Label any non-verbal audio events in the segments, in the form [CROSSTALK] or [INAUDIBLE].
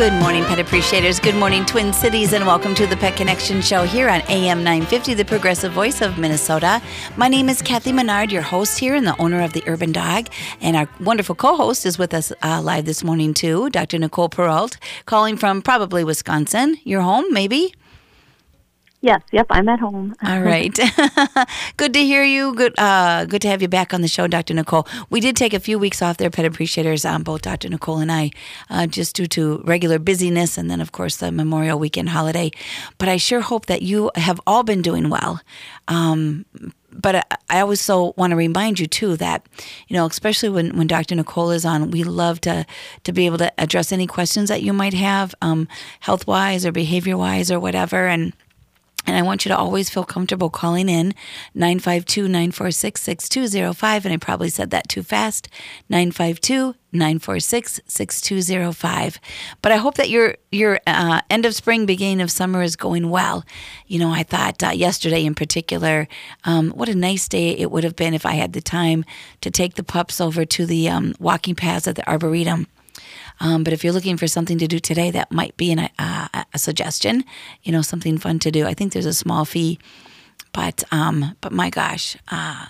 Good morning, pet appreciators. Good morning, Twin Cities, and welcome to the Pet Connection Show here on AM 950, the progressive voice of Minnesota. My name is Kathy Menard, your host here and the owner of the Urban Dog. And our wonderful co host is with us uh, live this morning, too, Dr. Nicole Peralt, calling from probably Wisconsin. Your home, maybe? Yes, yep, I'm at home. [LAUGHS] All right. [LAUGHS] good to hear you. Good uh, good to have you back on the show, Dr. Nicole. We did take a few weeks off there, pet appreciators, um, both Dr. Nicole and I, uh, just due to regular busyness and then, of course, the Memorial Weekend holiday. But I sure hope that you have all been doing well. Um, but I always so want to remind you too that you know especially when, when Dr. Nicole is on we love to to be able to address any questions that you might have um, health wise or behavior wise or whatever and and I want you to always feel comfortable calling in 952 946 6205. And I probably said that too fast 952 946 6205. But I hope that your, your uh, end of spring, beginning of summer is going well. You know, I thought uh, yesterday in particular, um, what a nice day it would have been if I had the time to take the pups over to the um, walking paths at the Arboretum um, but if you're looking for something to do today, that might be an, uh, a suggestion. You know, something fun to do. I think there's a small fee, but um, but my gosh, uh,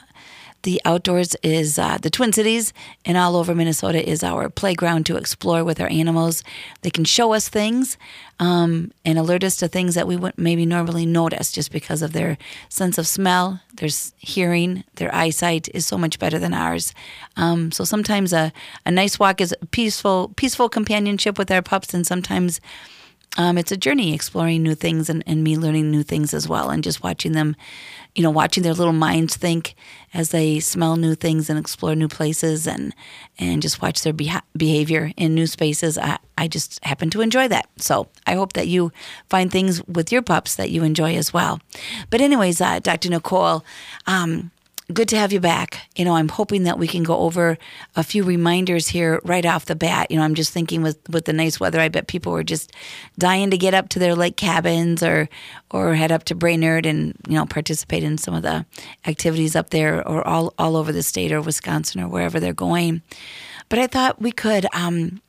the outdoors is uh, the Twin Cities and all over Minnesota is our playground to explore with our animals. They can show us things um, and alert us to things that we wouldn't maybe normally notice just because of their sense of smell, their hearing, their eyesight is so much better than ours. Um, so sometimes a, a nice walk is peaceful, peaceful companionship with our pups, and sometimes um, it's a journey exploring new things and, and me learning new things as well and just watching them you know watching their little minds think as they smell new things and explore new places and and just watch their beha- behavior in new spaces. I, I just happen to enjoy that. So i hope that you find things with your pups that you enjoy as well. But anyways uh, dr nicole um, good to have you back. You know, I'm hoping that we can go over a few reminders here right off the bat. You know, I'm just thinking with with the nice weather, I bet people were just dying to get up to their lake cabins or or head up to Brainerd and you know participate in some of the activities up there or all all over the state or Wisconsin or wherever they're going. But I thought we could um,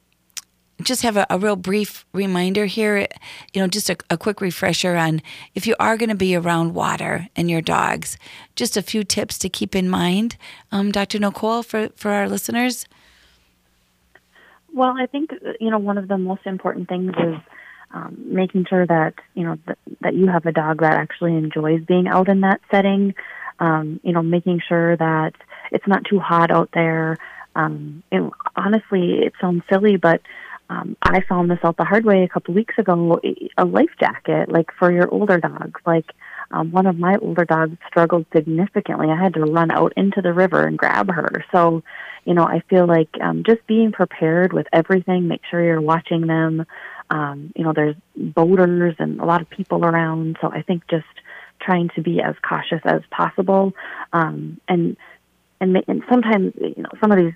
just have a, a, real brief reminder here, you know, just a, a quick refresher on if you are going to be around water and your dogs, just a few tips to keep in mind, um, Dr. Nicole, for, for our listeners. Well, I think, you know, one of the most important things is um, making sure that, you know, th- that you have a dog that actually enjoys being out in that setting, um, you know, making sure that it's not too hot out there. Um, and honestly, it sounds silly, but um, I found this out the hard way a couple weeks ago. A life jacket, like for your older dogs. Like um, one of my older dogs struggled significantly. I had to run out into the river and grab her. So, you know, I feel like um, just being prepared with everything. Make sure you're watching them. Um, you know, there's boaters and a lot of people around. So I think just trying to be as cautious as possible. Um, and and and sometimes you know some of these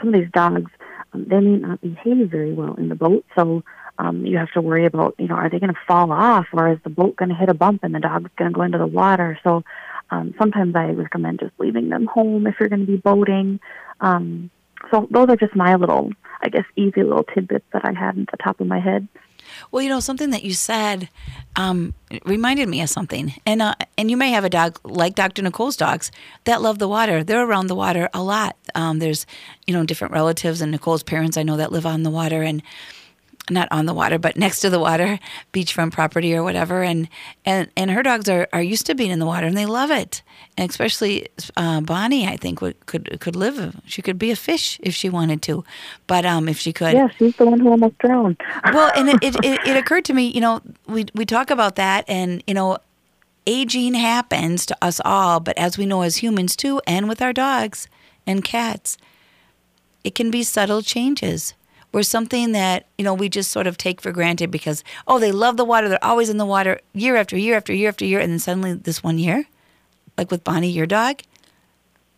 some of these dogs they may not behave very well in the boat. So um, you have to worry about, you know, are they going to fall off or is the boat going to hit a bump and the dog's going to go into the water? So um, sometimes I recommend just leaving them home if you're going to be boating. Um, so those are just my little, I guess, easy little tidbits that I had at the top of my head. Well, you know, something that you said um, reminded me of something. And uh, and you may have a dog like Dr. Nicole's dogs that love the water. They're around the water a lot. Um, there's, you know, different relatives and Nicole's parents I know that live on the water. And not on the water, but next to the water, beachfront property or whatever. And and and her dogs are, are used to being in the water and they love it. And especially uh, Bonnie, I think would, could could live. She could be a fish if she wanted to, but um, if she could. Yeah, she's the one who almost drowned. [LAUGHS] well, and it, it, it, it occurred to me, you know, we we talk about that, and you know, aging happens to us all, but as we know as humans too, and with our dogs and cats, it can be subtle changes were something that you know we just sort of take for granted because oh they love the water. They're always in the water year after year after year after year. And then suddenly this one year like with bonnie your dog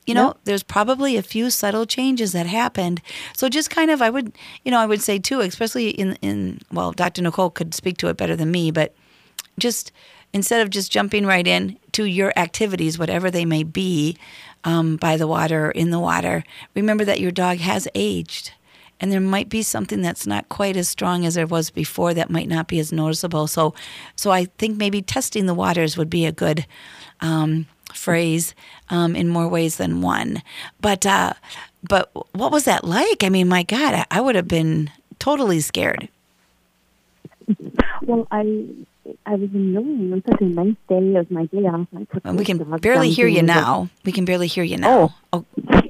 you know yep. there's probably a few subtle changes that happened. So just kind of i would you know i would say too especially in in well dr nicole could speak to it better than me but just instead of just jumping right in to your activities whatever they may be um, by the water or in the water remember that your dog has aged and there might be something that's not quite as strong as there was before that might not be as noticeable. So, so I think maybe testing the waters would be a good um, phrase um, in more ways than one. But uh, but what was that like? I mean, my God, I, I would have been totally scared. Well, I I was enjoying. It was such a nice day. It was my day off. We can barely hear you now. We can barely hear you now. Oh. oh.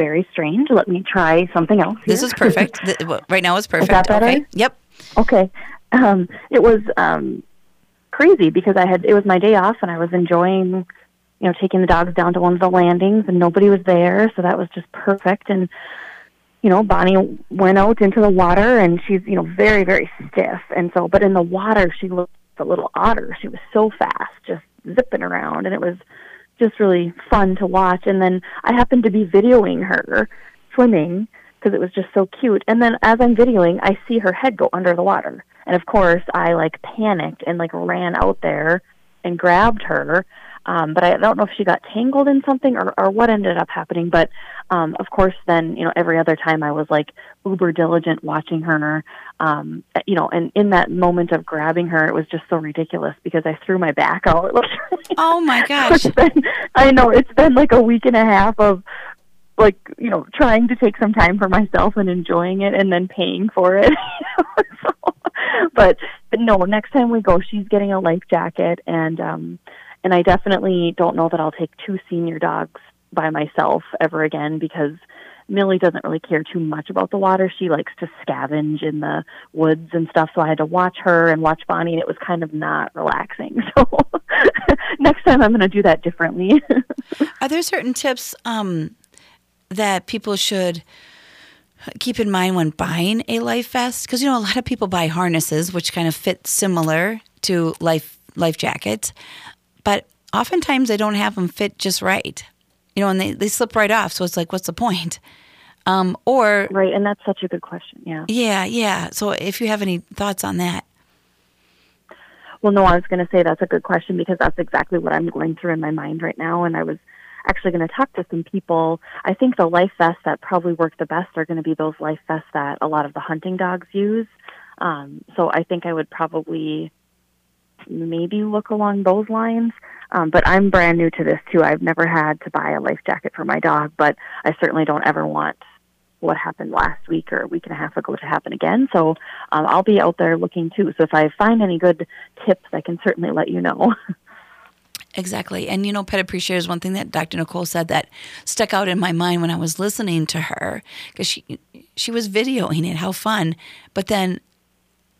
Very strange. Let me try something else. Here. This is [LAUGHS] perfect. right now it's perfect. Is that better? Okay. Yep. Okay. Um, it was um, crazy because I had it was my day off and I was enjoying, you know, taking the dogs down to one of the landings and nobody was there, so that was just perfect. And you know, Bonnie went out into the water and she's, you know, very, very stiff. And so, but in the water, she looked a little otter. She was so fast, just zipping around. And it was just really fun to watch. And then I happened to be videoing her swimming because it was just so cute. And then as I'm videoing, I see her head go under the water. And of course, I like panicked and like ran out there and grabbed her um, but I don't know if she got tangled in something or, or what ended up happening. But um, of course, then you know every other time I was like uber diligent watching her. Um, you know, and in that moment of grabbing her, it was just so ridiculous because I threw my back out. [LAUGHS] oh my gosh! been, I know it's been like a week and a half of like you know trying to take some time for myself and enjoying it and then paying for it [LAUGHS] so, but, but no next time we go she's getting a life jacket and um and I definitely don't know that I'll take two senior dogs by myself ever again because Millie doesn't really care too much about the water. She likes to scavenge in the woods and stuff. So I had to watch her and watch Bonnie, and it was kind of not relaxing. [LAUGHS] So [LAUGHS] next time I'm going to do that differently. [LAUGHS] Are there certain tips um, that people should keep in mind when buying a life vest? Because you know a lot of people buy harnesses, which kind of fit similar to life life jackets but oftentimes they don't have them fit just right. You know, and they, they slip right off. So it's like, what's the point? Um, or right, and that's such a good question. Yeah, yeah, yeah. So if you have any thoughts on that, well, no, I was going to say that's a good question because that's exactly what I'm going through in my mind right now, and I was actually going to talk to some people. I think the life vests that probably work the best are going to be those life vests that a lot of the hunting dogs use. Um, so I think I would probably maybe look along those lines. Um, but I'm brand new to this too. I've never had to buy a life jacket for my dog, but I certainly don't ever want what happened last week or a week and a half ago to happen again. So um, I'll be out there looking too. So if I find any good tips, I can certainly let you know. [LAUGHS] Exactly. And you know, pet appreciator is one thing that Dr. Nicole said that stuck out in my mind when I was listening to her because she she was videoing it, how fun, but then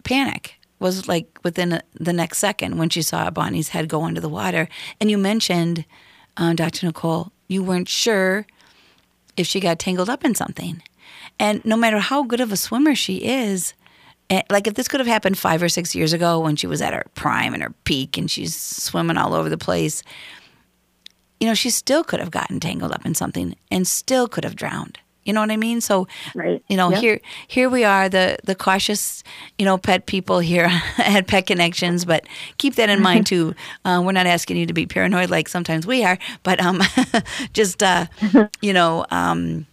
panic was like within the next second when she saw Bonnie's head go under the water. And you mentioned, uh, Dr. Nicole, you weren't sure if she got tangled up in something. And no matter how good of a swimmer she is, eh, like if this could have happened five or six years ago when she was at her prime and her peak and she's swimming all over the place, you know, she still could have gotten tangled up in something and still could have drowned. You know what I mean? So, right. you know, yep. here here we are, the the cautious, you know, pet people here [LAUGHS] at Pet Connections. But keep that in [LAUGHS] mind too. Uh, we're not asking you to be paranoid like sometimes we are, but um, [LAUGHS] just uh, you know, um,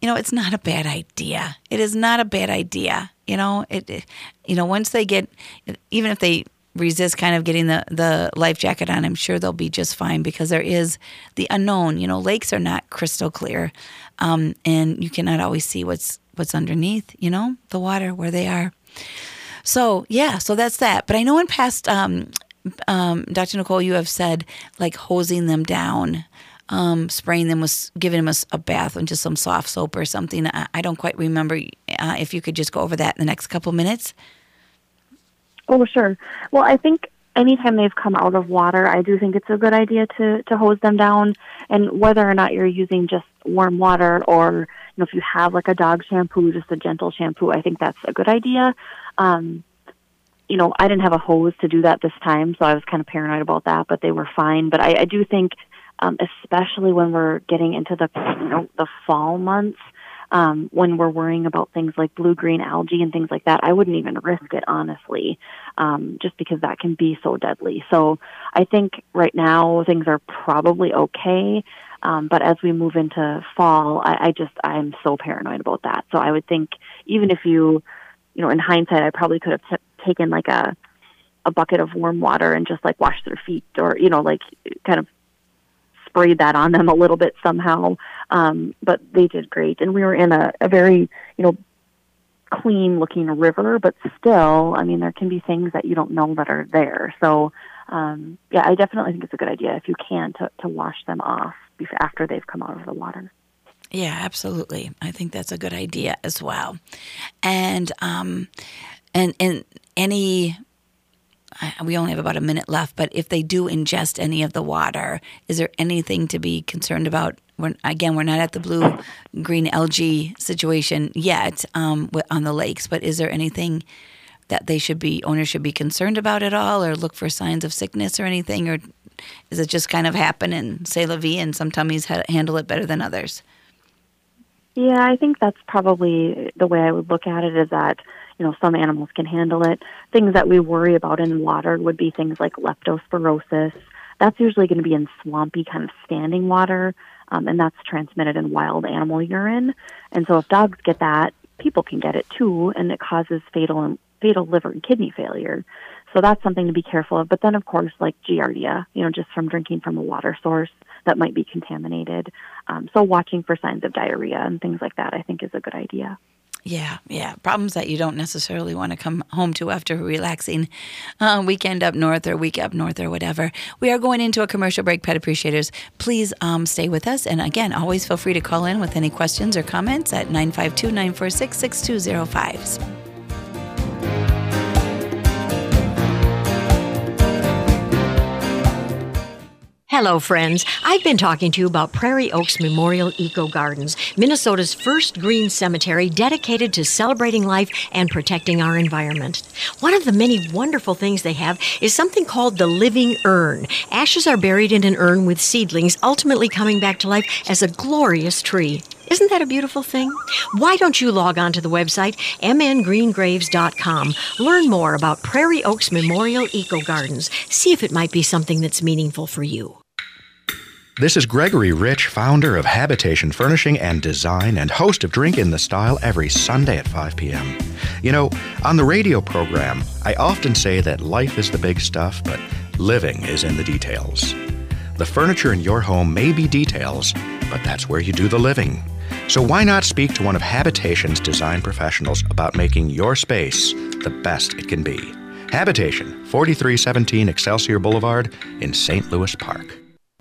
you know, it's not a bad idea. It is not a bad idea. You know, it, it you know, once they get, even if they resist kind of getting the, the life jacket on, I'm sure they'll be just fine because there is the unknown. You know, lakes are not crystal clear, um, and you cannot always see what's what's underneath. You know, the water where they are. So yeah, so that's that. But I know in past, um, um, Dr. Nicole, you have said like hosing them down. Um, spraying them with giving them a, a, bath and just some soft soap or something. I, I don't quite remember uh, if you could just go over that in the next couple minutes. Oh, sure. Well, I think anytime they've come out of water, I do think it's a good idea to to hose them down. And whether or not you're using just warm water or you know if you have like a dog shampoo, just a gentle shampoo, I think that's a good idea. Um, you know, I didn't have a hose to do that this time, so I was kind of paranoid about that. But they were fine. But I, I do think, um, especially when we're getting into the you know the fall months, um, when we're worrying about things like blue green algae and things like that, I wouldn't even risk it, honestly, um, just because that can be so deadly. So I think right now things are probably okay. Um, but as we move into fall, I, I just I'm so paranoid about that. So I would think even if you, you know, in hindsight, I probably could have t- taken like a a bucket of warm water and just like wash their feet, or you know, like kind of sprayed that on them a little bit somehow. Um, but they did great, and we were in a, a very you know clean looking river, but still, I mean, there can be things that you don't know that are there. So, um, yeah, I definitely think it's a good idea if you can to, to wash them off after they've come out of the water. Yeah, absolutely. I think that's a good idea as well. And um, and and any we only have about a minute left, but if they do ingest any of the water, is there anything to be concerned about? We're, again, we're not at the blue green algae situation yet um, on the lakes, but is there anything that they should be owners should be concerned about at all, or look for signs of sickness or anything, or is it just kind of happen and say la vie, and some tummies ha- handle it better than others? Yeah, I think that's probably the way I would look at it. Is that you know, some animals can handle it. Things that we worry about in water would be things like leptospirosis. That's usually going to be in swampy, kind of standing water, um, and that's transmitted in wild animal urine. And so, if dogs get that, people can get it too, and it causes fatal and fatal liver and kidney failure. So that's something to be careful of. But then, of course, like Giardia, you know, just from drinking from a water source that might be contaminated. Um, so watching for signs of diarrhea and things like that, I think, is a good idea. Yeah, yeah. Problems that you don't necessarily want to come home to after a relaxing uh, weekend up north or week up north or whatever. We are going into a commercial break, pet appreciators. Please um, stay with us. And again, always feel free to call in with any questions or comments at 952 946 6205. Hello, friends. I've been talking to you about Prairie Oaks Memorial Eco Gardens, Minnesota's first green cemetery dedicated to celebrating life and protecting our environment. One of the many wonderful things they have is something called the living urn. Ashes are buried in an urn with seedlings ultimately coming back to life as a glorious tree. Isn't that a beautiful thing? Why don't you log on to the website mngreengraves.com? Learn more about Prairie Oaks Memorial Eco Gardens. See if it might be something that's meaningful for you. This is Gregory Rich, founder of Habitation Furnishing and Design and host of Drink in the Style every Sunday at 5 p.m. You know, on the radio program, I often say that life is the big stuff, but living is in the details. The furniture in your home may be details, but that's where you do the living. So why not speak to one of Habitation's design professionals about making your space the best it can be? Habitation, 4317 Excelsior Boulevard in St. Louis Park.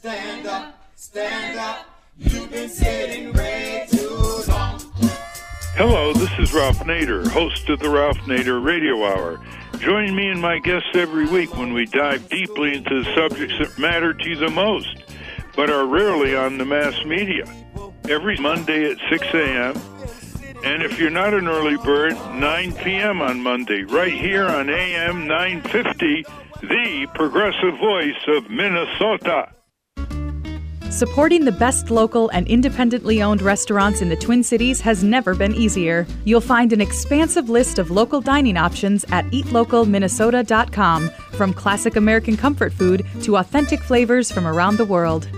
Stand up, stand up. You've been sitting way too long. Hello, this is Ralph Nader, host of the Ralph Nader Radio Hour. Join me and my guests every week when we dive deeply into the subjects that matter to you the most, but are rarely on the mass media. Every Monday at 6 a.m. And if you're not an early bird, 9 p.m. on Monday, right here on AM 950, the progressive voice of Minnesota. Supporting the best local and independently owned restaurants in the Twin Cities has never been easier. You'll find an expansive list of local dining options at eatlocalminnesota.com, from classic American comfort food to authentic flavors from around the world.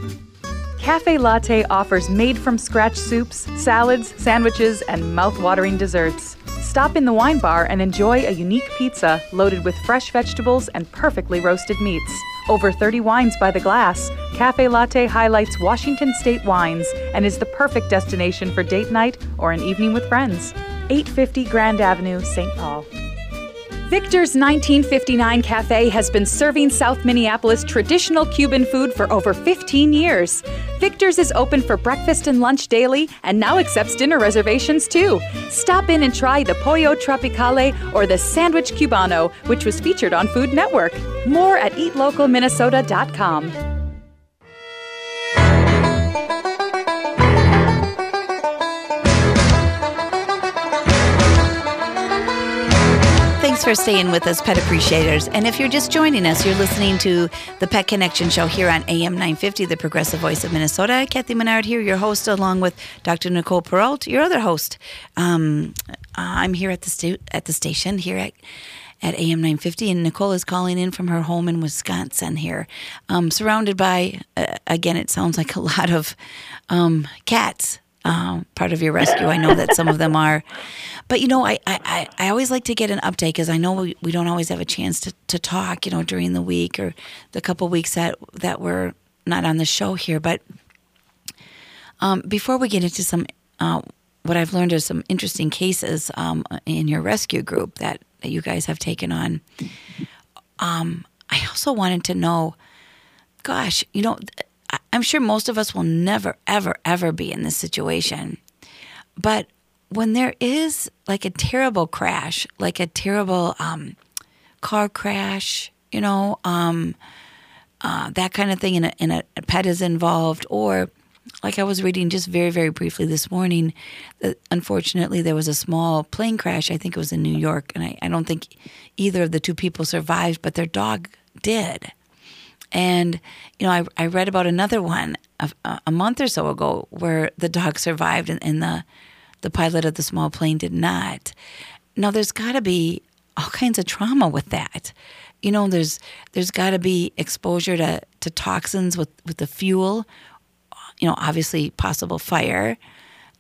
Cafe Latte offers made from scratch soups, salads, sandwiches, and mouth-watering desserts. Stop in the wine bar and enjoy a unique pizza loaded with fresh vegetables and perfectly roasted meats. Over 30 wines by the glass, Cafe Latte highlights Washington State wines and is the perfect destination for date night or an evening with friends. 850 Grand Avenue, St. Paul. Victor's 1959 Cafe has been serving South Minneapolis traditional Cuban food for over 15 years. Victor's is open for breakfast and lunch daily and now accepts dinner reservations too. Stop in and try the Pollo Tropicale or the Sandwich Cubano, which was featured on Food Network. More at eatlocalminnesota.com. for staying with us, pet appreciators. And if you're just joining us, you're listening to the Pet Connection Show here on AM 950, the progressive voice of Minnesota. Kathy Menard here, your host, along with Dr. Nicole Perrault, your other host. Um, I'm here at the sta- at the station here at at AM 950, and Nicole is calling in from her home in Wisconsin here, um, surrounded by, uh, again, it sounds like a lot of um, cats. Uh, part of your rescue. I know that some of them are. But, you know, I, I, I always like to get an update because I know we, we don't always have a chance to, to talk, you know, during the week or the couple weeks that, that we're not on the show here. But um, before we get into some, uh, what I've learned are some interesting cases um, in your rescue group that that you guys have taken on. Um, I also wanted to know, gosh, you know, I'm sure most of us will never, ever, ever be in this situation. But when there is like a terrible crash, like a terrible um, car crash, you know, um, uh, that kind of thing, and a, and a pet is involved, or like I was reading just very, very briefly this morning, that unfortunately there was a small plane crash. I think it was in New York, and I, I don't think either of the two people survived, but their dog did. And you know, I, I read about another one a, a month or so ago where the dog survived, and, and the the pilot of the small plane did not. Now, there's got to be all kinds of trauma with that. You know, there's there's got to be exposure to, to toxins with, with the fuel you know, obviously possible fire,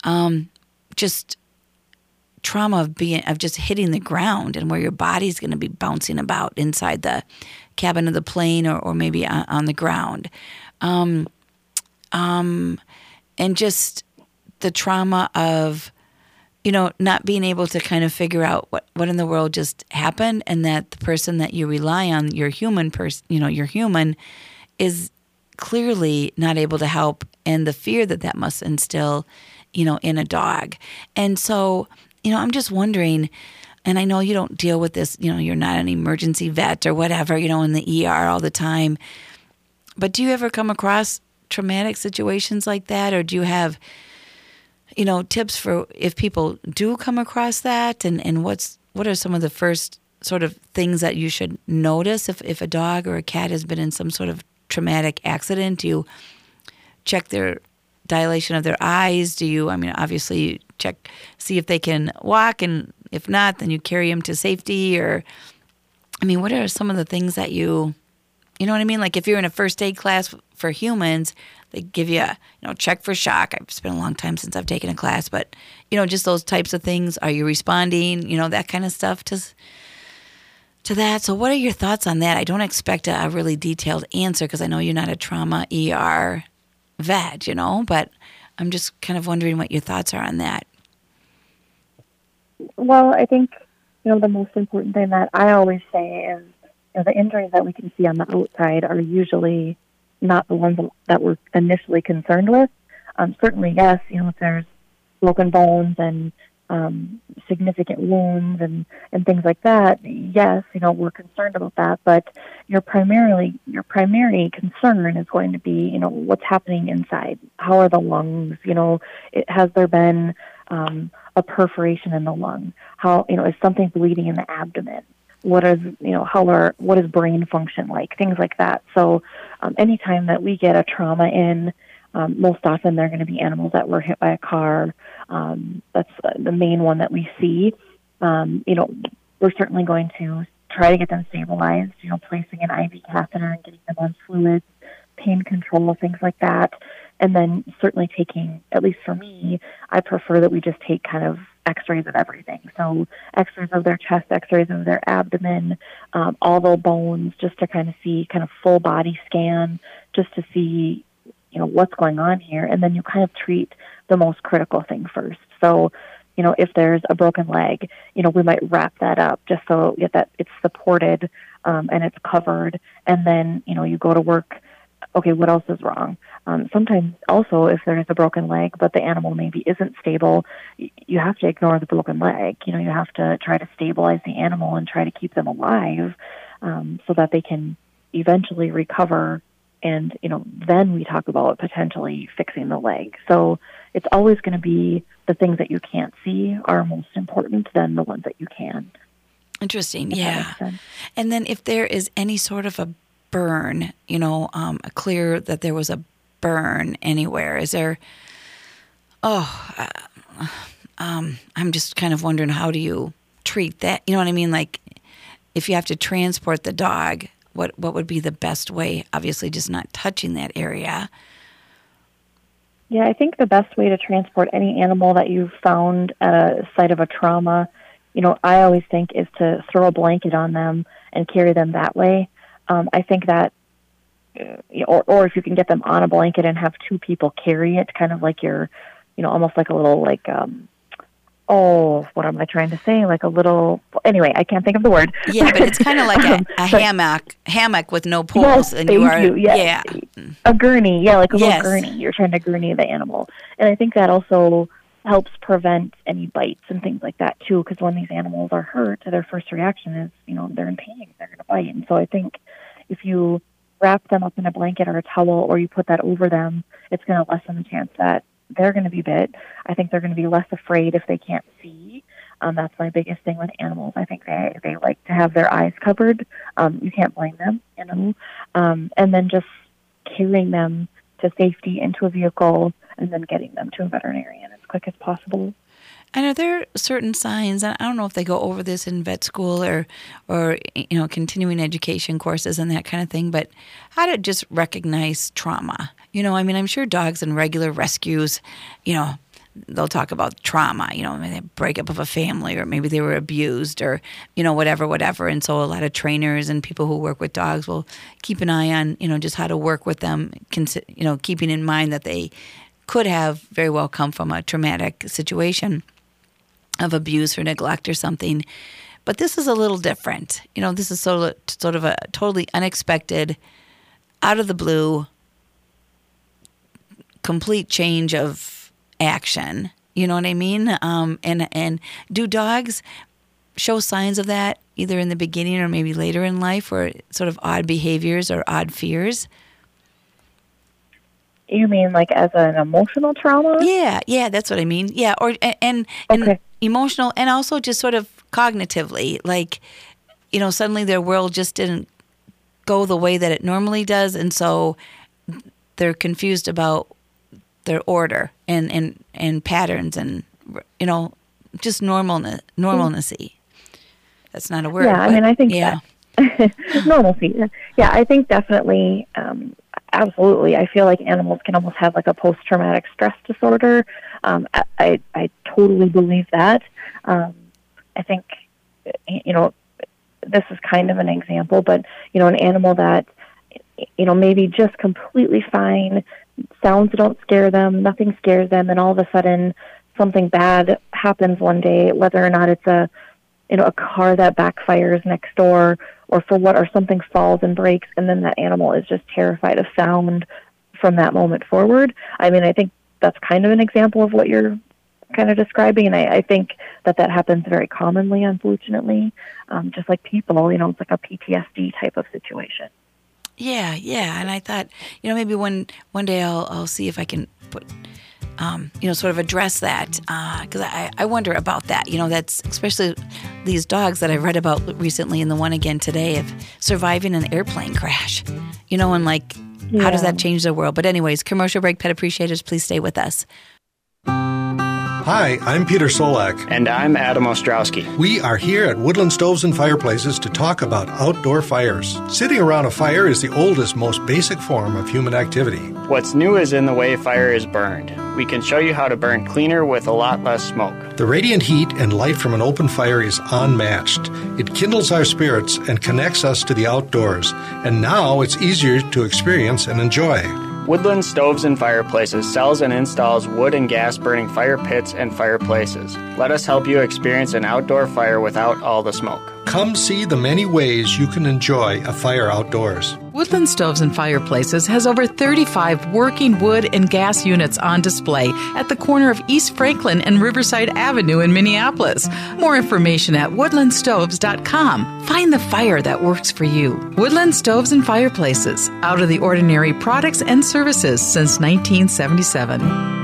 um, just trauma of being of just hitting the ground and where your body's going to be bouncing about inside the cabin of the plane or, or maybe on, on the ground, um, um, and just the trauma of you know not being able to kind of figure out what what in the world just happened and that the person that you rely on your human person you know your human is clearly not able to help and the fear that that must instill, you know, in a dog. And so, you know, I'm just wondering, and I know you don't deal with this, you know, you're not an emergency vet or whatever, you know, in the ER all the time. But do you ever come across traumatic situations like that or do you have you know tips for if people do come across that and and what's what are some of the first sort of things that you should notice if if a dog or a cat has been in some sort of traumatic accident do you check their dilation of their eyes? Do you, I mean, obviously, you check, see if they can walk, and if not, then you carry them to safety? Or, I mean, what are some of the things that you, you know what I mean? Like if you're in a first aid class for humans, they give you, a, you know, check for shock. It's been a long time since I've taken a class, but, you know, just those types of things. Are you responding? You know, that kind of stuff to, to that. So, what are your thoughts on that? I don't expect a, a really detailed answer because I know you're not a trauma ER vet, you know, but I'm just kind of wondering what your thoughts are on that. Well, I think, you know, the most important thing that I always say is, you know, the injuries that we can see on the outside are usually not the ones that we're initially concerned with. Um, certainly, yes, you know, if there's broken bones and um, significant wounds and, and things like that, yes, you know, we're concerned about that. But your primarily your primary concern is going to be, you know, what's happening inside. How are the lungs? You know, it, has there been um, a perforation in the lung? How you know is something bleeding in the abdomen? What is you know how are what is brain function like? Things like that. So, um, anytime that we get a trauma in um, most often, they're going to be animals that were hit by a car. Um, that's the main one that we see. Um, you know, we're certainly going to try to get them stabilized. You know, placing an IV catheter and getting them on fluids, pain control, things like that. And then certainly taking, at least for me, I prefer that we just take kind of x-rays of everything. So x-rays of their chest, x-rays of their abdomen, um, all the bones, just to kind of see kind of full body scan, just to see you know what's going on here and then you kind of treat the most critical thing first. So you know if there's a broken leg you know we might wrap that up just so that it's supported um, and it's covered. And then you know you go to work okay what else is wrong? Um, sometimes also if there is a broken leg but the animal maybe isn't stable you have to ignore the broken leg. You know you have to try to stabilize the animal and try to keep them alive um, so that they can eventually recover and you know then we talk about potentially fixing the leg so it's always going to be the things that you can't see are most important than the ones that you can Interesting. Yeah. And then if there is any sort of a burn, you know, um, clear that there was a burn anywhere, is there? Oh, uh, um, I'm just kind of wondering how do you treat that? You know what I mean? Like, if you have to transport the dog, what what would be the best way? Obviously, just not touching that area. Yeah, I think the best way to transport any animal that you've found at a site of a trauma, you know, I always think is to throw a blanket on them and carry them that way. Um, I think that, uh, or or if you can get them on a blanket and have two people carry it, kind of like your, you know, almost like a little like um, oh, what am I trying to say? Like a little. Anyway, I can't think of the word. Yeah, but it's kind of like a, [LAUGHS] a hammock, hammock with no poles, yes, and you are you. yeah, a gurney. Yeah, like a Yes. little gurney. You're trying to gurney the animal, and I think that also helps prevent any bites and things like that too. Because when these animals are hurt, their first reaction is, you know, they're in pain, they're going to bite, and so I think if you wrap them up in a blanket or a towel, or you put that over them, it's going to lessen the chance that they're going to be bit. I think they're going to be less afraid if they can't see. Um, that's my biggest thing with animals. I think they they like to have their eyes covered. Um, you can't blame them, you know. Um, and then just carrying them to safety into a vehicle, and then getting them to a veterinarian as quick as possible. And are there are certain signs? And I don't know if they go over this in vet school or, or you know, continuing education courses and that kind of thing. But how to just recognize trauma? You know, I mean, I'm sure dogs in regular rescues, you know, they'll talk about trauma. You know, maybe breakup of a family, or maybe they were abused, or you know, whatever, whatever. And so a lot of trainers and people who work with dogs will keep an eye on, you know, just how to work with them. You know, keeping in mind that they could have very well come from a traumatic situation of abuse or neglect or something. But this is a little different. You know, this is sort of, sort of a totally unexpected, out of the blue, complete change of action. You know what I mean? Um, and and do dogs show signs of that either in the beginning or maybe later in life, or sort of odd behaviors or odd fears? You mean like as an emotional trauma? Yeah, yeah, that's what I mean. Yeah, or and and, and Okay. Emotional, and also just sort of cognitively, like you know, suddenly their world just didn't go the way that it normally does, and so they're confused about their order and and and patterns, and you know, just normalness, normalnessy. That's not a word. Yeah, I mean, I think yeah. [LAUGHS] normalcy. Yeah, I think definitely, um, absolutely. I feel like animals can almost have like a post-traumatic stress disorder. Um, I, I, I totally believe that. Um, I think, you know, this is kind of an example, but you know, an animal that, you know, maybe just completely fine, sounds don't scare them, nothing scares them, and all of a sudden something bad happens one day, whether or not it's a you know, a car that backfires next door or for what or something falls and breaks and then that animal is just terrified of sound from that moment forward. I mean, I think that's kind of an example of what you're kind of describing and I, I think that that happens very commonly unfortunately um, just like people you know it's like a ptsd type of situation Yeah, yeah, and I thought, you know, maybe one one day I'll I'll see if I can put, um, you know, sort of address that because I I wonder about that. You know, that's especially these dogs that I've read about recently, and the one again today of surviving an airplane crash. You know, and like, how does that change the world? But anyways, commercial break. Pet appreciators, please stay with us. Hi, I'm Peter Solak. And I'm Adam Ostrowski. We are here at Woodland Stoves and Fireplaces to talk about outdoor fires. Sitting around a fire is the oldest, most basic form of human activity. What's new is in the way fire is burned. We can show you how to burn cleaner with a lot less smoke. The radiant heat and light from an open fire is unmatched. It kindles our spirits and connects us to the outdoors, and now it's easier to experience and enjoy. Woodland Stoves and Fireplaces sells and installs wood and gas burning fire pits and fireplaces. Let us help you experience an outdoor fire without all the smoke. Come see the many ways you can enjoy a fire outdoors. Woodland Stoves and Fireplaces has over 35 working wood and gas units on display at the corner of East Franklin and Riverside Avenue in Minneapolis. More information at woodlandstoves.com. Find the fire that works for you. Woodland Stoves and Fireplaces, out of the ordinary products and services since 1977.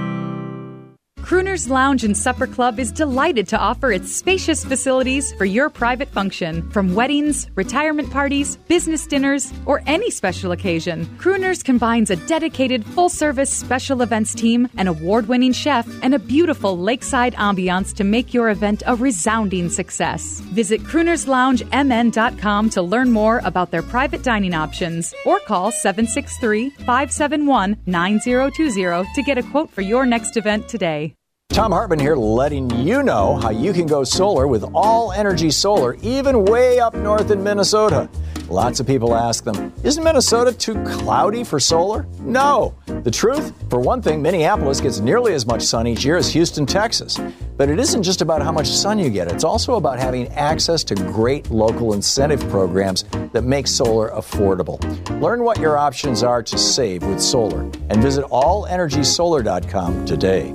Crooners Lounge and Supper Club is delighted to offer its spacious facilities for your private function. From weddings, retirement parties, business dinners, or any special occasion, Crooners combines a dedicated full service special events team, an award winning chef, and a beautiful lakeside ambiance to make your event a resounding success. Visit CroonersLoungeMN.com to learn more about their private dining options or call 763 571 9020 to get a quote for your next event today. Thom Hartmann here, letting you know how you can go solar with all energy solar, even way up north in Minnesota. Lots of people ask them, isn't Minnesota too cloudy for solar? No. The truth? For one thing, Minneapolis gets nearly as much sun each year as Houston, Texas. But it isn't just about how much sun you get, it's also about having access to great local incentive programs that make solar affordable. Learn what your options are to save with solar and visit allenergysolar.com today.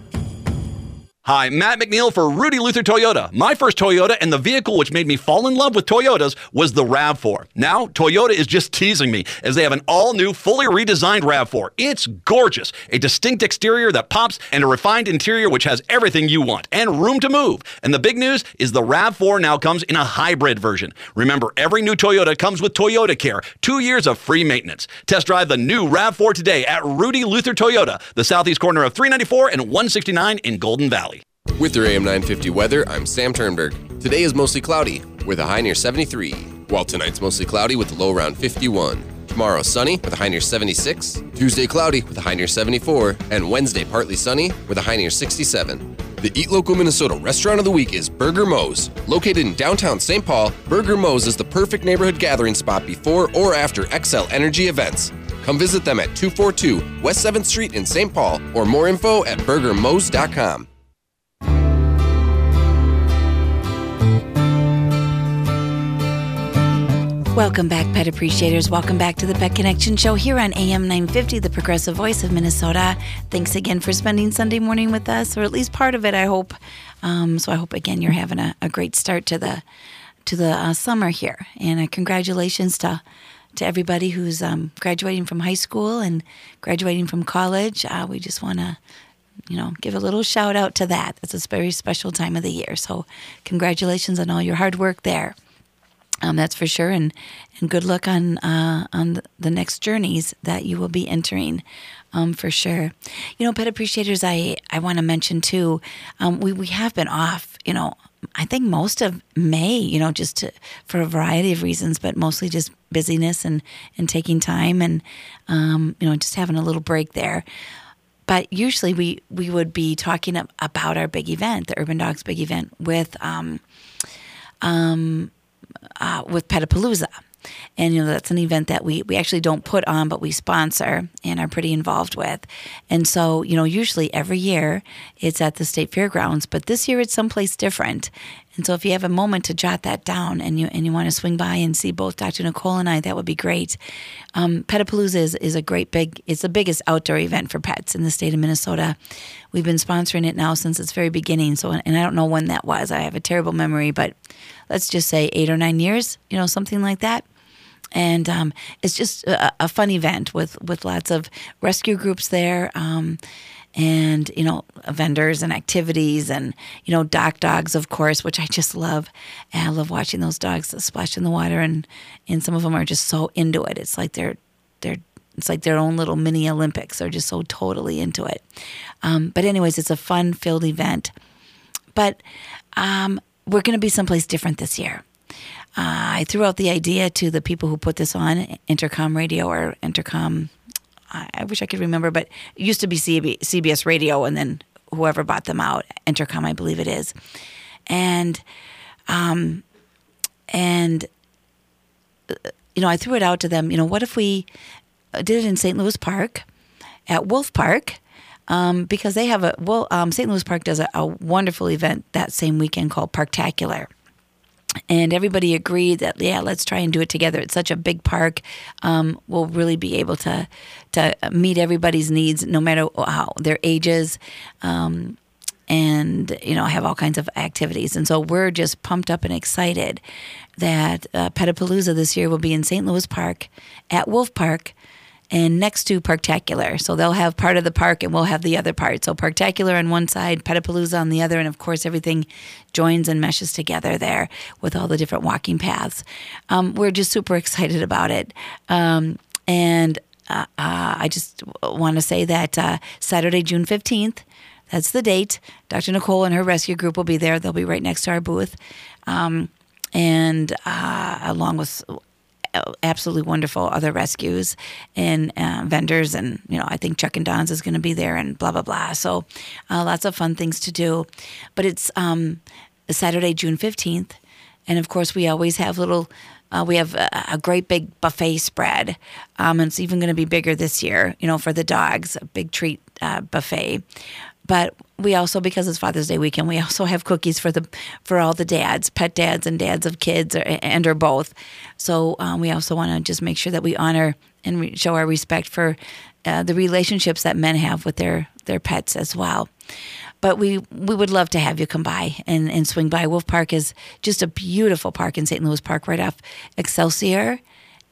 Hi, Matt McNeil for Rudy Luther Toyota. My first Toyota and the vehicle which made me fall in love with Toyotas was the RAV4. Now, Toyota is just teasing me as they have an all new, fully redesigned RAV4. It's gorgeous. A distinct exterior that pops and a refined interior which has everything you want and room to move. And the big news is the RAV4 now comes in a hybrid version. Remember, every new Toyota comes with Toyota Care, two years of free maintenance. Test drive the new RAV4 today at Rudy Luther Toyota, the southeast corner of 394 and 169 in Golden Valley. With your AM 950 weather, I'm Sam Turnberg. Today is mostly cloudy, with a high near 73, while tonight's mostly cloudy with a low around 51. Tomorrow, sunny with a high near 76. Tuesday, cloudy with a high near 74. And Wednesday, partly sunny with a high near 67. The Eat Local Minnesota Restaurant of the Week is Burger Moe's. Located in downtown St. Paul, Burger Moe's is the perfect neighborhood gathering spot before or after Xcel Energy events. Come visit them at 242 West 7th Street in St. Paul or more info at burgermoes.com. Welcome back, pet appreciators. Welcome back to the Pet Connection Show here on AM 950, the progressive voice of Minnesota. Thanks again for spending Sunday morning with us, or at least part of it, I hope. Um, so I hope again you're having a, a great start to the to the uh, summer here, and uh, congratulations to to everybody who's um, graduating from high school and graduating from college. Uh, we just want to you know, give a little shout out to that. It's a very special time of the year. So, congratulations on all your hard work there. Um, that's for sure, and and good luck on uh, on the next journeys that you will be entering, um, for sure. You know, pet appreciators, I I want to mention too. Um, we we have been off, you know. I think most of May, you know, just to, for a variety of reasons, but mostly just busyness and and taking time and um, you know just having a little break there but usually we we would be talking about our big event, the Urban Dogs big event, with um, um, uh, with Petapalooza. And you know that's an event that we we actually don't put on, but we sponsor and are pretty involved with. And so you know, usually every year it's at the state fairgrounds, but this year it's someplace different. And so if you have a moment to jot that down and you and you want to swing by and see both Dr. Nicole and I, that would be great. Um, Petapalooza is, is a great big it's the biggest outdoor event for pets in the state of Minnesota. We've been sponsoring it now since its very beginning. So and I don't know when that was. I have a terrible memory, but let's just say eight or nine years, you know, something like that and um, it's just a, a, fun event with with lots of rescue groups there. Um, and you know vendors and activities and you know dock dogs of course which i just love. And i love watching those dogs splash in the water and and some of them are just so into it. It's like they're they're it's like their own little mini olympics. They're just so totally into it. Um, but anyways it's a fun filled event. But um, we're going to be someplace different this year. Uh, I threw out the idea to the people who put this on Entercom Radio or Entercom. I, wish I could remember, but it used to be CB, CBS Radio, and then whoever bought them out, Entercom, I believe it is, and um, and uh, you know, I threw it out to them. You know, what if we did it in St. Louis Park, at Wolf Park, um, because they have a well, um, St. Louis Park does a, a wonderful event that same weekend called Parktacular and everybody agreed that yeah let's try and do it together. It's such a big park. Um, we'll really be able to to meet everybody's needs no matter how their ages. Um, and you know have all kinds of activities. And so we're just pumped up and excited that uh, Petapalooza this year will be in St. Louis Park at Wolf Park and next to Parktacular. So they'll have part of the park and we'll have the other part. So Parktacular on one side, Petapalooza on the other, and of course everything joins and meshes together there with all the different walking paths. Um, we're just super excited about it. Um, and uh, uh, I just want to say that uh, Saturday, June 15th, that's the date. Dr. Nicole and her rescue group will be there. They'll be right next to our booth. Um, and uh, along with absolutely wonderful other rescues and uh, vendors and you know i think chuck and don's is going to be there and blah blah blah. So uh, lots of fun things to do. But it's um, saturday june 15th and of course we always have little uh, we have a, a, great big buffet spread. Um, and it's even going to be bigger this year you know for the dogs a big treat uh, buffet but we also because it's Father's Day weekend, we also have cookies for the for all the dads, pet dads and dads of kids, or, and or both. So um, we also want to just make sure that we honor and re- show our respect for uh, the relationships that men have with their their pets as well. But we we would love to have you come by and, and swing by. Wolf Park is just a beautiful park in St. Louis Park, right off Excelsior,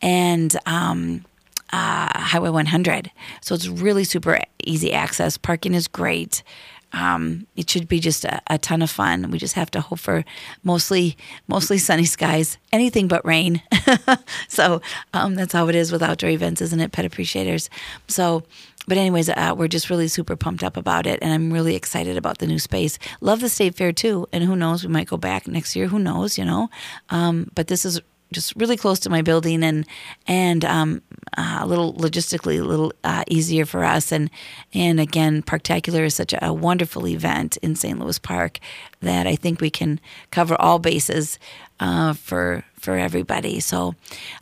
and um, uh, Highway 100. So it's really super easy access. Parking is great. Um, it should be just a, a, ton of fun. We just have to hope for mostly mostly sunny skies, anything but rain. [LAUGHS] so um, that's how it is with outdoor events, isn't it, pet appreciators? So, but anyways, uh, we're just really super pumped up about it, and I'm really excited about the new space. Love the state fair too, and who knows, we might go back next year. Who knows, you know? Um, but this is just really close to my building and and um, uh, a little logistically a little uh, easier for us and and again Parktacular is such a, wonderful event in St. Louis Park that I think we can cover all bases uh, for for everybody. So,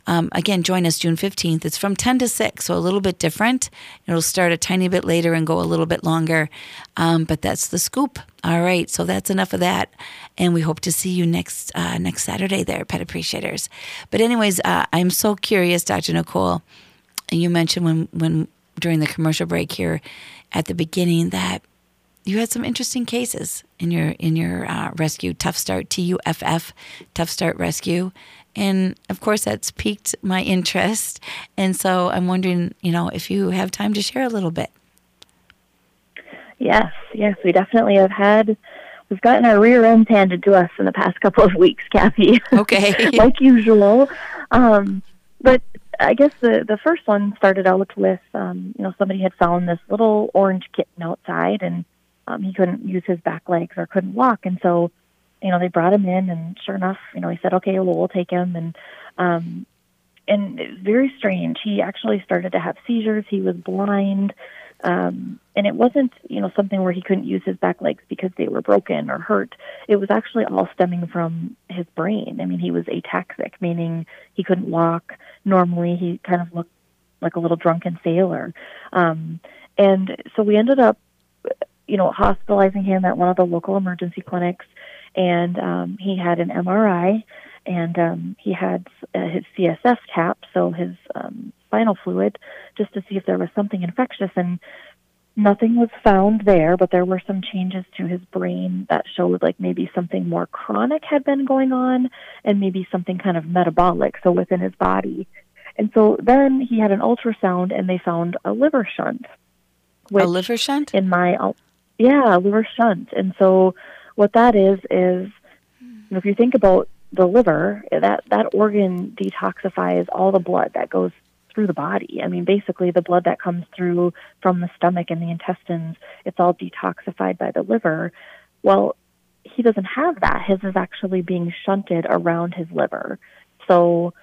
um, again, join us June 15th. It's from 10 to 6, so a little bit different. It'll start a tiny bit later and go a little bit longer, um, but that's the scoop. All right, so that's enough of that, and we hope to see you next uh, next Saturday there, Pet Appreciators. But anyways, uh, I'm so curious, Dr. Nicole. You mentioned when when during the commercial break here at the beginning that you had some interesting cases in your in your uh, rescue. Tough start tuff tough start rescue. And of course that's piqued my interest. And so i'm wondering you know if you have time to share a little bit. Yes yes we definitely have had we've gotten our rear ends handed to us in the past couple of weeks kathy. [LAUGHS] Okay. Like usual. Um, but I guess the the first one started out with um, you know somebody had found this little orange kitten outside and um, he couldn't use his back legs or couldn't walk, and so you know they brought him in, and sure enough, you know he said, okay, well we'll take him, and um, and very strange. He actually started to have seizures. He was blind, um, and it wasn't you know something where he couldn't use his back legs because they were broken or hurt. It was actually all stemming from his brain. I mean, he was ataxic, meaning he couldn't walk normally. He kind of looked like a little drunken sailor. Um, and so we ended up you know, hospitalizing him at one of the local emergency clinics, and um, he had an MRI, and um, he had uh, his CSF tap, so his um, spinal fluid, just to see if there was something infectious, and nothing was found there, but there were some changes to his brain that showed like maybe something more chronic had been going on, and maybe something kind of metabolic, so within his body. And so then he had an ultrasound, and they found a liver shunt. a liver shunt? In my yeah, liver shunt. And so what that is is you know, if you think about the liver, that that organ detoxifies all the blood that goes through the body. I mean, basically the blood that comes through from the stomach and the intestines, it's all detoxified by the liver. Well, he doesn't have that. His is actually being shunted around his liver. So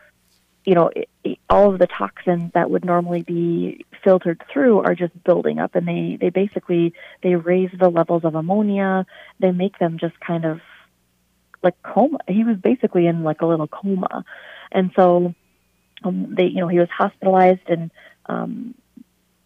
you know, it, it, all of the toxins that would normally be filtered through are just building up, and they they basically they raise the levels of ammonia. They make them just kind of like coma. He was basically in like a little coma, and so um, they you know he was hospitalized and um,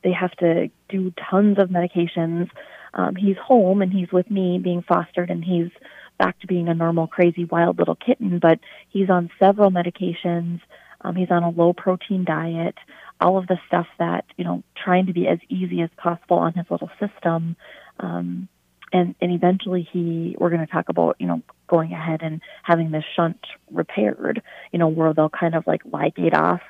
they have to do tons of medications. Um, he's home and he's with me being fostered and he's back to being a normal, crazy, wild little kitten, but he's on several medications. Um, he's on a low protein diet, all of the stuff that, you know, trying to be as easy as possible on his little system. Um, and, and eventually he, we're going to talk about, you know, going ahead and having this shunt repaired, you know, where they'll kind of like ligate off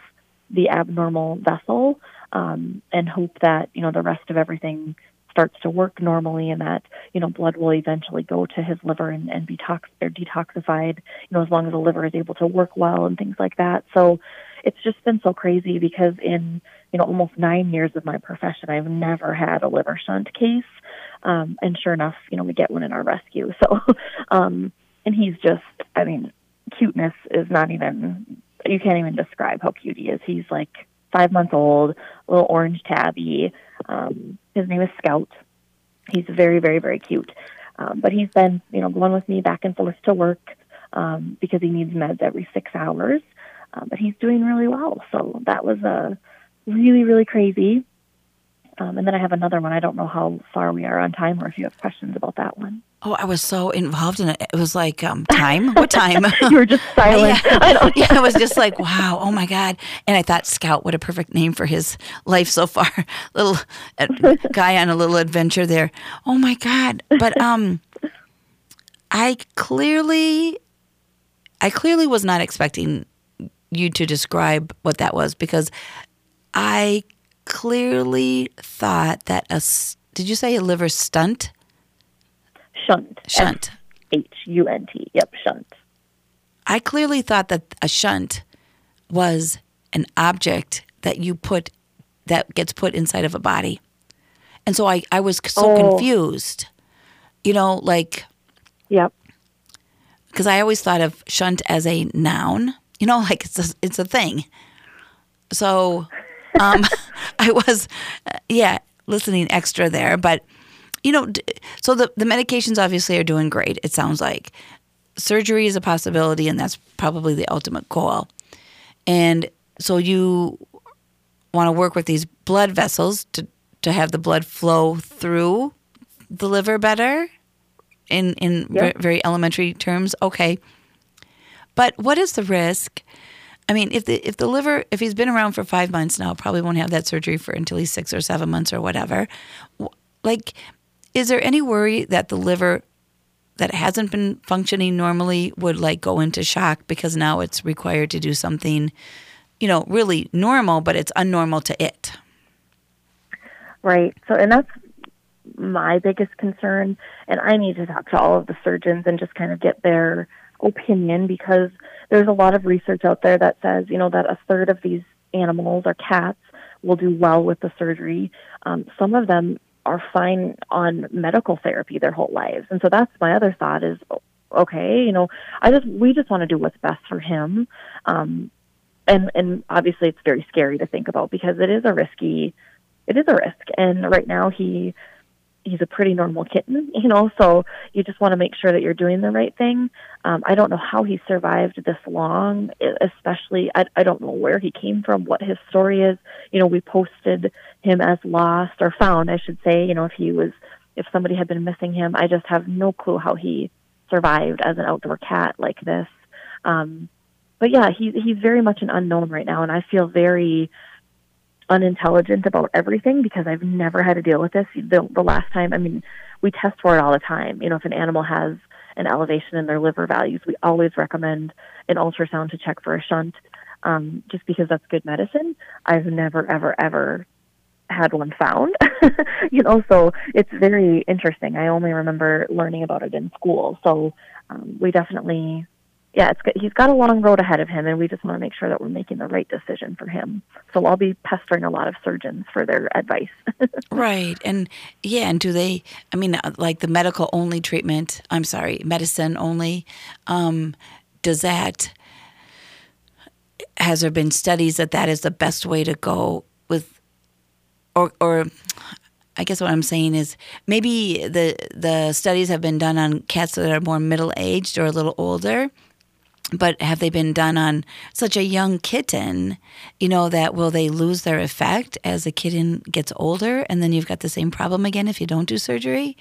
the abnormal vessel um, and hope that, you know, the rest of everything starts to work normally and that you know blood will eventually go to his liver and, and be tox or detoxified you know as long as the liver is able to work well and things like that. So it's just been so crazy because in you know almost nine years of my profession i've never had a liver shunt case. Um and sure enough you know we get one in our rescue. [LAUGHS] So um and he's just i mean cuteness is not even you can't even describe how cute he is. He's like five months old little orange tabby um, his name is Scout. He's very, very, very cute. Um, but he's been, you know, going with me back and forth to work um, because he needs meds every six hours. Um, but he's doing really well. So that was a uh, really, really crazy. Um, and then I have another one. I don't know how far we are on time or if you have questions about that one. Oh, I was so involved in it. It was like um, time. What time? [LAUGHS] you were just silent. [LAUGHS] yeah. I yeah, I was just like, wow, oh my god. And I thought Scout, what a perfect name for his life so far. [LAUGHS] little uh, guy on a little adventure there. Oh my god. But um, I clearly, I clearly was not expecting you to describe what that was because I clearly thought that a. Did you say a liver stunt? shunt. Shunt. H U N T. Yep, shunt. I clearly thought that a shunt was an object that you put that gets put inside of a body. And so I, I was so oh. confused. You know, like Yep. Because I always thought of shunt as a noun. You know, [LAUGHS] like it's a, it's a thing. So um, [LAUGHS] I was, uh, yeah, listening extra there. But you know, so the, the medications obviously are doing great, it sounds like. Surgery is a possibility, and that's probably the ultimate goal. And so you want to work with these blood vessels to, to have the blood flow through the liver better in, in yep. very elementary terms. Okay. But what is the risk? I mean, if the if the liver if he's been around for five months now, probably won't have that surgery for until he's six or seven months or whatever. Like, is there any worry that the liver that hasn't been functioning normally would like go into shock because now it's required to do something, you know, really normal, but it's unnormal to it? Right. So, and that's my biggest concern. And I need to talk to all of the surgeons and just kind of get their opinion because there's a lot of research out there that says, you know, that a third of these animals or cats will do well with the surgery. Um, some of them are fine on medical therapy their whole lives. And so that's my other thought is okay, you know, I just we just want to do what's best for him. Um and and obviously it's very scary to think about because it is a risky it is a risk. And right now he he's a pretty normal kitten, [LAUGHS] you know, so you just want to make sure that you're doing the right thing. Um, I don't know how he survived this long, especially, I, I don't know where he came from, what his story is. You know, we posted him as lost or found, I should say, you know, if he was, if somebody had been missing him. I just have no clue how he survived as an outdoor cat like this. Um, but yeah, he's he's very much an unknown right now, and I feel very unintelligent about everything because I've never had to deal with this. The, the last time, I mean, we test for it all the time. You know, if an animal has an elevation in their liver values, we always recommend an ultrasound to check for a shunt, um, just because that's good medicine. I've never, ever, ever had one found. [LAUGHS] you know, so it's very interesting. I only remember learning about it in school. So um, we definitely yeah, it's he's got a long road ahead of him, and we just want to make sure that we're making the right decision for him. So I'll be pestering a lot of surgeons for their advice. [LAUGHS] right, and yeah, and do they? I mean, uh, like the medical only treatment. I'm sorry, medicine only. Um, does that? Has there been studies that that is the best way to go with, or or? I guess what I'm saying is maybe the the studies have been done on cats that are more middle aged or a little older, but have they been done on such a young kitten? You know that will they lose their effect as the kitten gets older, and then you've got the same problem again if you don't do surgery?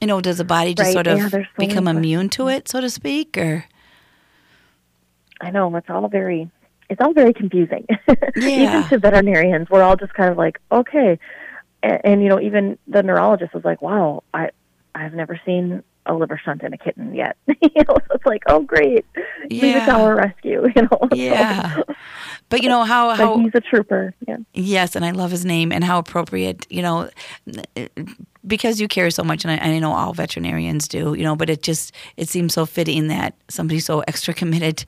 You know, does the body just Right, sort of yeah, so become immune to it, so to speak, or? I know it's all very it's all very confusing. [LAUGHS] Yeah. even to veterinarians, we're all just kind of like, okay, and, and you know, even the neurologist was like, wow, I I've never seen a liver shunt and a kitten yet. [LAUGHS] you know, so it's like, oh great, leave it to Yeah. our rescue. [LAUGHS] You know, Yeah. But you know how But he's a trooper. Yeah. Yes, and I love his name and how appropriate, you know, because you care so much, and I, and I know all veterinarians do, you know, but it just it seems so fitting that somebody so extra committed,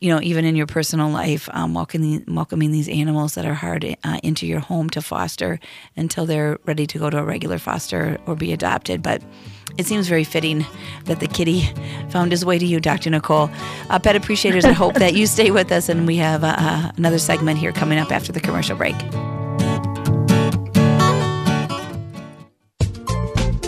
you know, even in your personal life, um, welcoming welcoming these animals that are hard uh, into your home to foster until they're ready to go to a regular foster or be adopted, but. It seems very fitting that the kitty found his way to you, Dr. Nicole. Uh, pet appreciators, I hope that you stay with us, and we have uh, uh, another segment here coming up after the commercial break.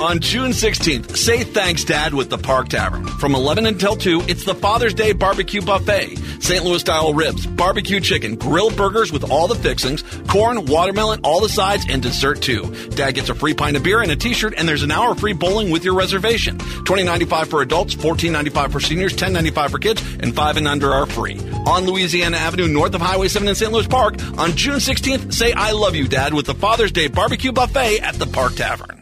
On June 16th, say thanks, Dad, with the Park Tavern. From 11 until 2, it's the Father's Day Barbecue Buffet. St. Louis style ribs, barbecue chicken, grilled burgers with all the fixings, corn, watermelon, all the sides, and dessert too. Dad gets a free pint of beer and a t-shirt, and there's an hour free bowling with your reservation. $20.95 for adults, $14.95 for seniors, $10.95 for kids, and 5 and under are free. On Louisiana Avenue, north of Highway 7 in St. Louis Park, on June 16th, say I love you, Dad, with the Father's Day Barbecue Buffet at the Park Tavern.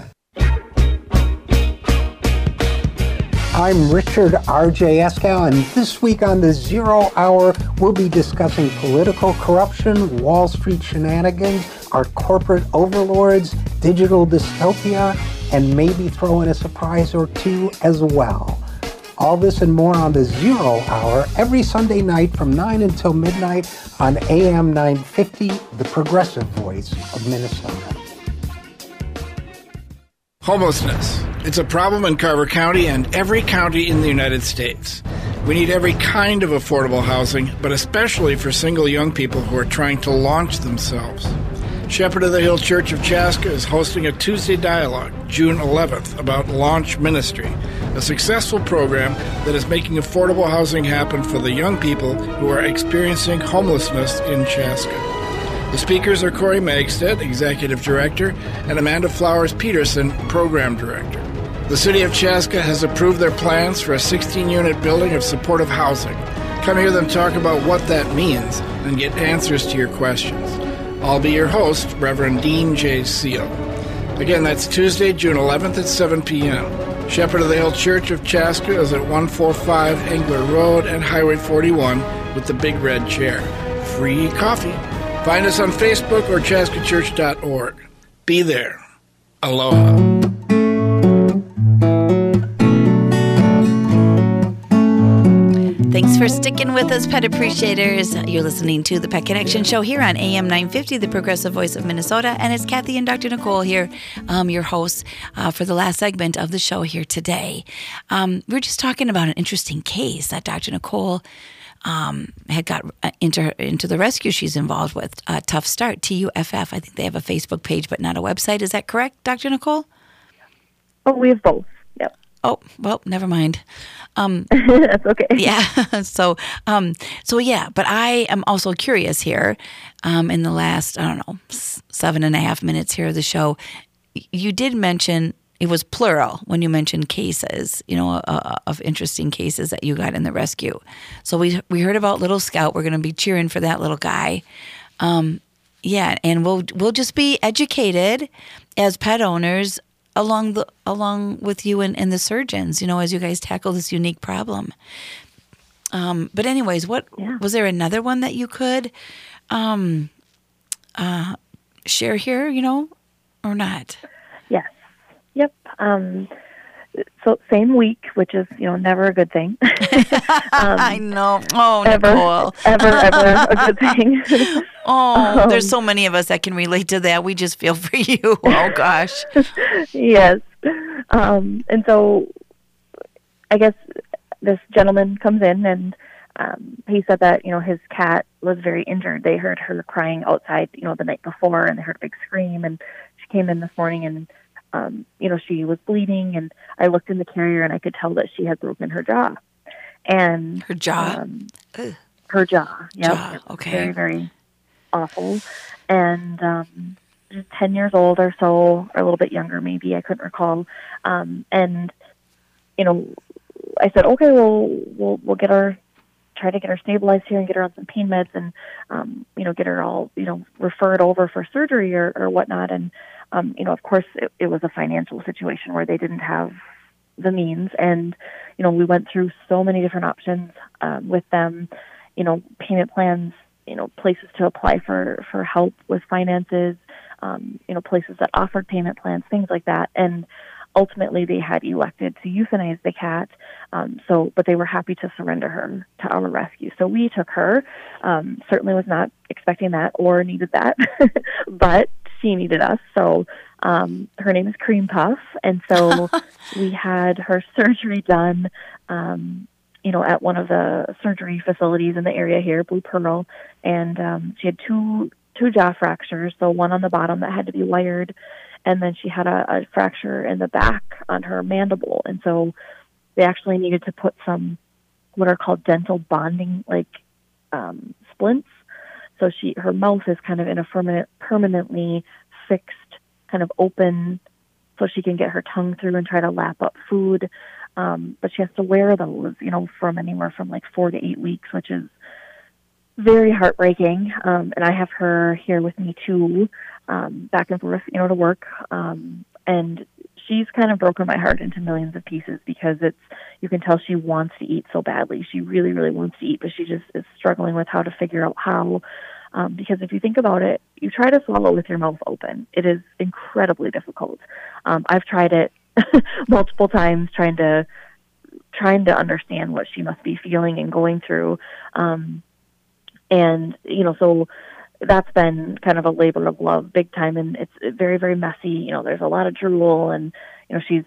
I'm Richard R.J. Eskow, and this week on the Zero Hour, we'll be discussing political corruption, Wall Street shenanigans, our corporate overlords, digital dystopia, and maybe throw in a surprise or two as well. All this and more on the Zero Hour every Sunday night from 9 until midnight on AM 950, the progressive voice of Minnesota. Homelessness. It's a problem in Carver County and every county in the United States. We need every kind of affordable housing, but especially for single young people who are trying to launch themselves. Shepherd of the Hill Church of Chaska is hosting a Tuesday dialogue, June 11th, about Launch Ministry, a successful program that is making affordable housing happen for the young people who are experiencing homelessness in Chaska. The speakers are Corey Magstead, Executive Director, and Amanda Flowers Peterson, Program Director. The City of Chaska has approved their plans for a 16 unit building of supportive housing. Come hear them talk about what that means and get answers to your questions. I'll be your host, Reverend Dean J. Seal. Again, that's Tuesday, June 11th at 7 p.m. Shepherd of the Hill Church of Chaska is at 145 Engler Road and Highway 41 with the big red chair. Free coffee. Find us on Facebook or chaskachurch.org. Be there. Aloha. For sticking with us, pet appreciators. You're listening to the Pet Connection Show here on AM 950, the progressive voice of Minnesota. And it's Kathy and Dr. Nicole here, um, your hosts uh, for the last segment of the show here today. Um, we're just talking about an interesting case that Dr. Nicole um, had got uh, into into the rescue she's involved with. Uh, Tuff Start, T U F F. I think they have a Facebook page, but not a website. Is that correct, Dr. Nicole? Oh, we have both. Oh well, never mind. Um, [LAUGHS] That's okay. Yeah. [LAUGHS] so, um, so yeah. But I am also curious here. Um, in the last, I don't know, seven and a half minutes here of the show, you did mention it was plural when you mentioned cases, you know, uh, of interesting cases that you got in the rescue. So we we heard about Little Scout. We're going to be cheering for that little guy. Um, yeah, and we'll we'll just be educated as pet owners along the along with you and, and the surgeons. You know, as you guys tackle this unique problem. Um, but anyways, what was there another one that you could um, uh, share here? You know, or not? Yes. Yep. Um, so same week, which is you know never a good thing. [LAUGHS] [LAUGHS] um, I know. Oh, ever, Nicole. ever, ever a [LAUGHS] good thing. Oh, there's Um, so many of us that can relate to that. We just feel for you. Oh gosh. yes. Um, and so I guess this gentleman comes in and um, he said that, you know, his cat was very injured. They heard her crying outside, you know, the night before and they heard a big scream and she came in this morning and um, you know, she was bleeding and I looked in the carrier and I could tell that she had broken her jaw. And her jaw? um, her jaw. Yep. Jaw, okay. Very, very awful. And um, just 10 years old or so, or a little bit younger maybe, I couldn't recall. Um, and, you know, I said, okay, well, we'll, we'll get her, try to get her stabilized here and get her on some pain meds and, um, you know, get her all, you know, referred over for surgery or, or whatnot. And, um, you know, of course, it, it was a financial situation where they didn't have the means. And, you know, we went through so many different options um, with them, you know, payment plans, you know, places to apply for, for help with finances, um, you know, places that offered payment plans, things like that. And ultimately they had elected to euthanize the cat. Um, so, but they were happy to surrender her to our rescue. So we took her. Um, certainly was not expecting that or needed that, [LAUGHS] but she needed us. So, um, her name is Cream Puff, and so [LAUGHS] we had her surgery done. Um, you know, at one of the surgery facilities in the area here, Blue Pearl, and um, she had two two jaw fractures. So one on the bottom that had to be wired, and then she had a, a fracture in the back on her mandible, and so they actually needed to put some what are called dental bonding like um, splints. So she her mouth is kind of in a permanent permanently fixed kind of open so she can get her tongue through and try to lap up food. Um, but she has to wear those, you know, from anywhere from like four to eight weeks, which is very heartbreaking. Um, and I have her here with me too, um, back and forth, you know, to work. Um, and she's kind of broken my heart into millions of pieces because it's, you can tell she wants to eat so badly. She really, really wants to eat, but she just is struggling with how to figure out how. Um, because if you think about it, you try to swallow with your mouth open. It is incredibly difficult. Um, I've tried it [LAUGHS] multiple times, trying to trying to understand what she must be feeling and going through. Um, and you know, so that's been kind of a labor of love, big time, and it's very, very messy. You know, there's a lot of drool, and you know, she's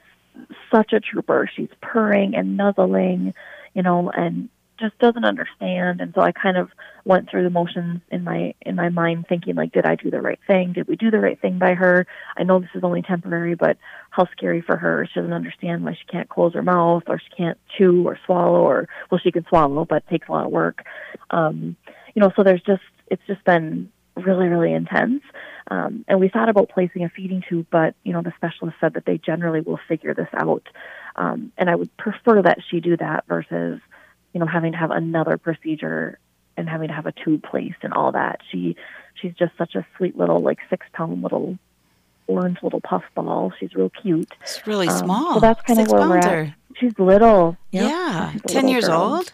such a trooper. She's purring and nuzzling, you know, and just doesn't understand. And so i kind of went through the motions in my in my mind thinking like did i do the right thing? Did we do the right thing by her? I know this is only temporary but how scary for her. She doesn't understand why she can't close her mouth or she can't chew or swallow or well she can swallow but it takes a lot of work. Um you know so there's just it's just been really really intense um and we thought about placing a feeding tube but you know the specialist said that they generally will figure this out um and i would prefer that she do that versus you know, having to have another procedure and having to have a tube placed and all that. She she's just such a sweet little like six pound little orange little puff ball. She's real cute. It's really Um, small. So that's kind Six of where we're at. She's little. Yeah, She's 10 little years girl. old?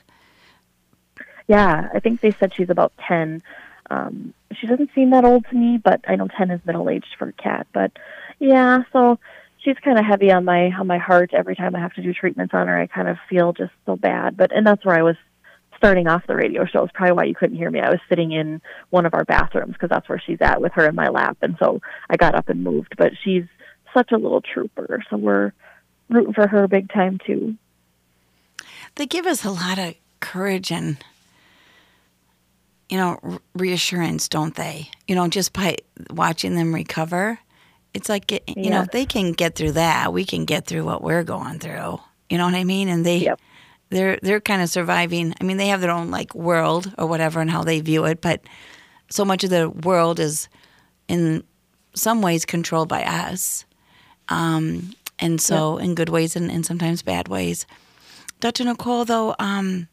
Yeah, I think they said she's about ten. Um, she doesn't seem that old to me, but I know ten is middle aged for a cat. But yeah, so she's kind of heavy on my on my heart every time I have to do treatments on her. I kind of feel just so bad. But and that's where I was starting off the radio show. Is probably why you couldn't hear me. I was sitting in one of our bathrooms because that's where she's at with her in my lap, and so I got up and moved. But she's such a little trooper, so we're rooting for her big time too. They give us a lot of courage and, you know, reassurance, don't they? You know, just by watching them recover. It's like, you know, if they can get through that, we can get through what we're going through. You know what I mean? And they, they're they're kind of surviving. I mean, they have their own like world or whatever and how they view it, but so much of the world is in some ways controlled by us. Um, and so in good ways and, and sometimes bad ways. Dr. Nicole, though, um,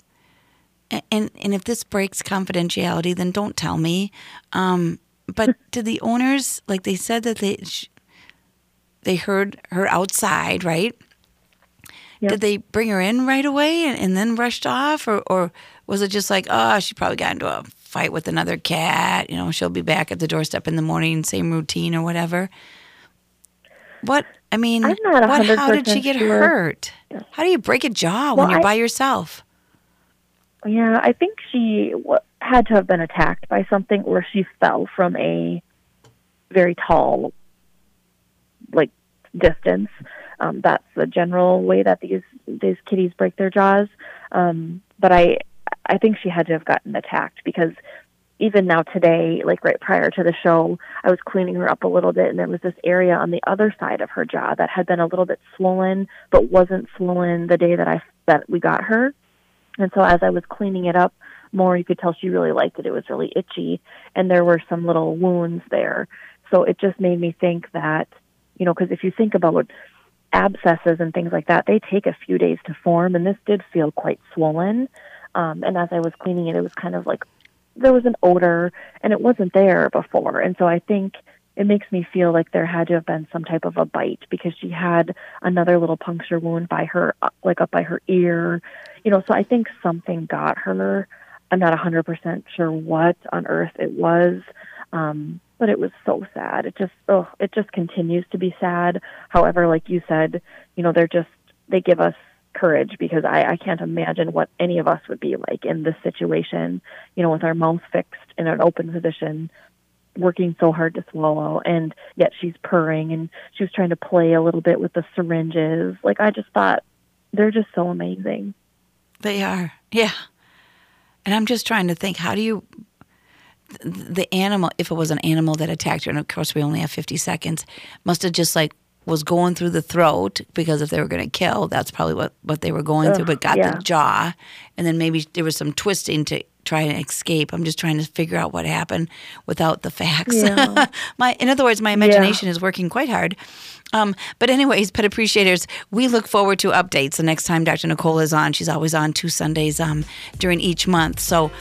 and and if this breaks confidentiality, then don't tell me. Um, but [LAUGHS] did the owners like they said that they they heard her outside, right? Yep. Did they bring her in right away and, and then rushed off, or or was it just like, oh, she probably got into a fight with another cat? You know, she'll be back at the doorstep in the morning, same routine or whatever. What I mean, I'm not what? How did she get sure. hurt? How do you break a jaw when you're I- by yourself? Yeah, I think she w- had to have been attacked by something, or she fell from a very tall, like distance. Um, that's the general way that these these kitties break their jaws. Um, but I I think she had to have gotten attacked because even now today, like right prior to the show, I was cleaning her up a little bit, and there was this area on the other side of her jaw that had been a little bit swollen, but wasn't swollen the day that I that we got her. And so as I was cleaning it up more, you could tell she really liked it. It was really itchy, and there were some little wounds there. So it just made me think that, you know, because if you think about abscesses and things like that, they take a few days to form, and this did feel quite swollen. Um, and as I was cleaning it, it was kind of like there was an odor, and it wasn't there before. And so I think it makes me feel like there had to have been some type of a bite because she had another little puncture wound by her, uh, like up by her ear, you know. So I think something got her. I'm not 100% sure what on earth it was, um, but it was so sad. It just, oh, it just continues to be sad. However, like you said, you know, they're just they give us courage because I, I can't imagine what any of us would be like in this situation, you know, with our mouth fixed in an open position, working so hard to swallow, and yet she's purring and she was trying to play a little bit with the syringes. Like, I just thought they're just so amazing. They are, yeah. And I'm just trying to think, how do you, the animal, if it was an animal that attacked her, and of course we only have 50 seconds, must have just like was going through the throat because if they were going to kill, that's probably what, what they were going through, but got yeah. the jaw. And then maybe there was some twisting to try and escape. I'm just trying to figure out what happened without the facts. Yeah. [LAUGHS] my, in other words, my imagination is working quite hard. Um, but anyways, pet appreciators, we look forward to updates the next time Dr. Nicole is on. She's always on two Sundays um, during each month. So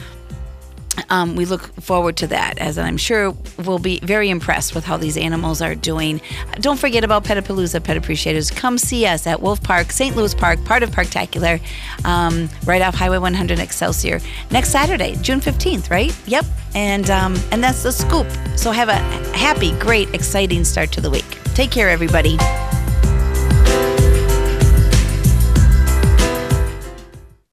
um, we look forward to that, as I'm sure we'll be very impressed with how these animals are doing. Don't forget about Petapalooza, Pet Appreciators. Come see us at Wolf Park, St. Louis Park, part of Parktacular, um, right off Highway 100 Excelsior, next Saturday, June 15th, right? Yep. And um, and that's the scoop. So have a happy, great, exciting start to the week. Take care, everybody.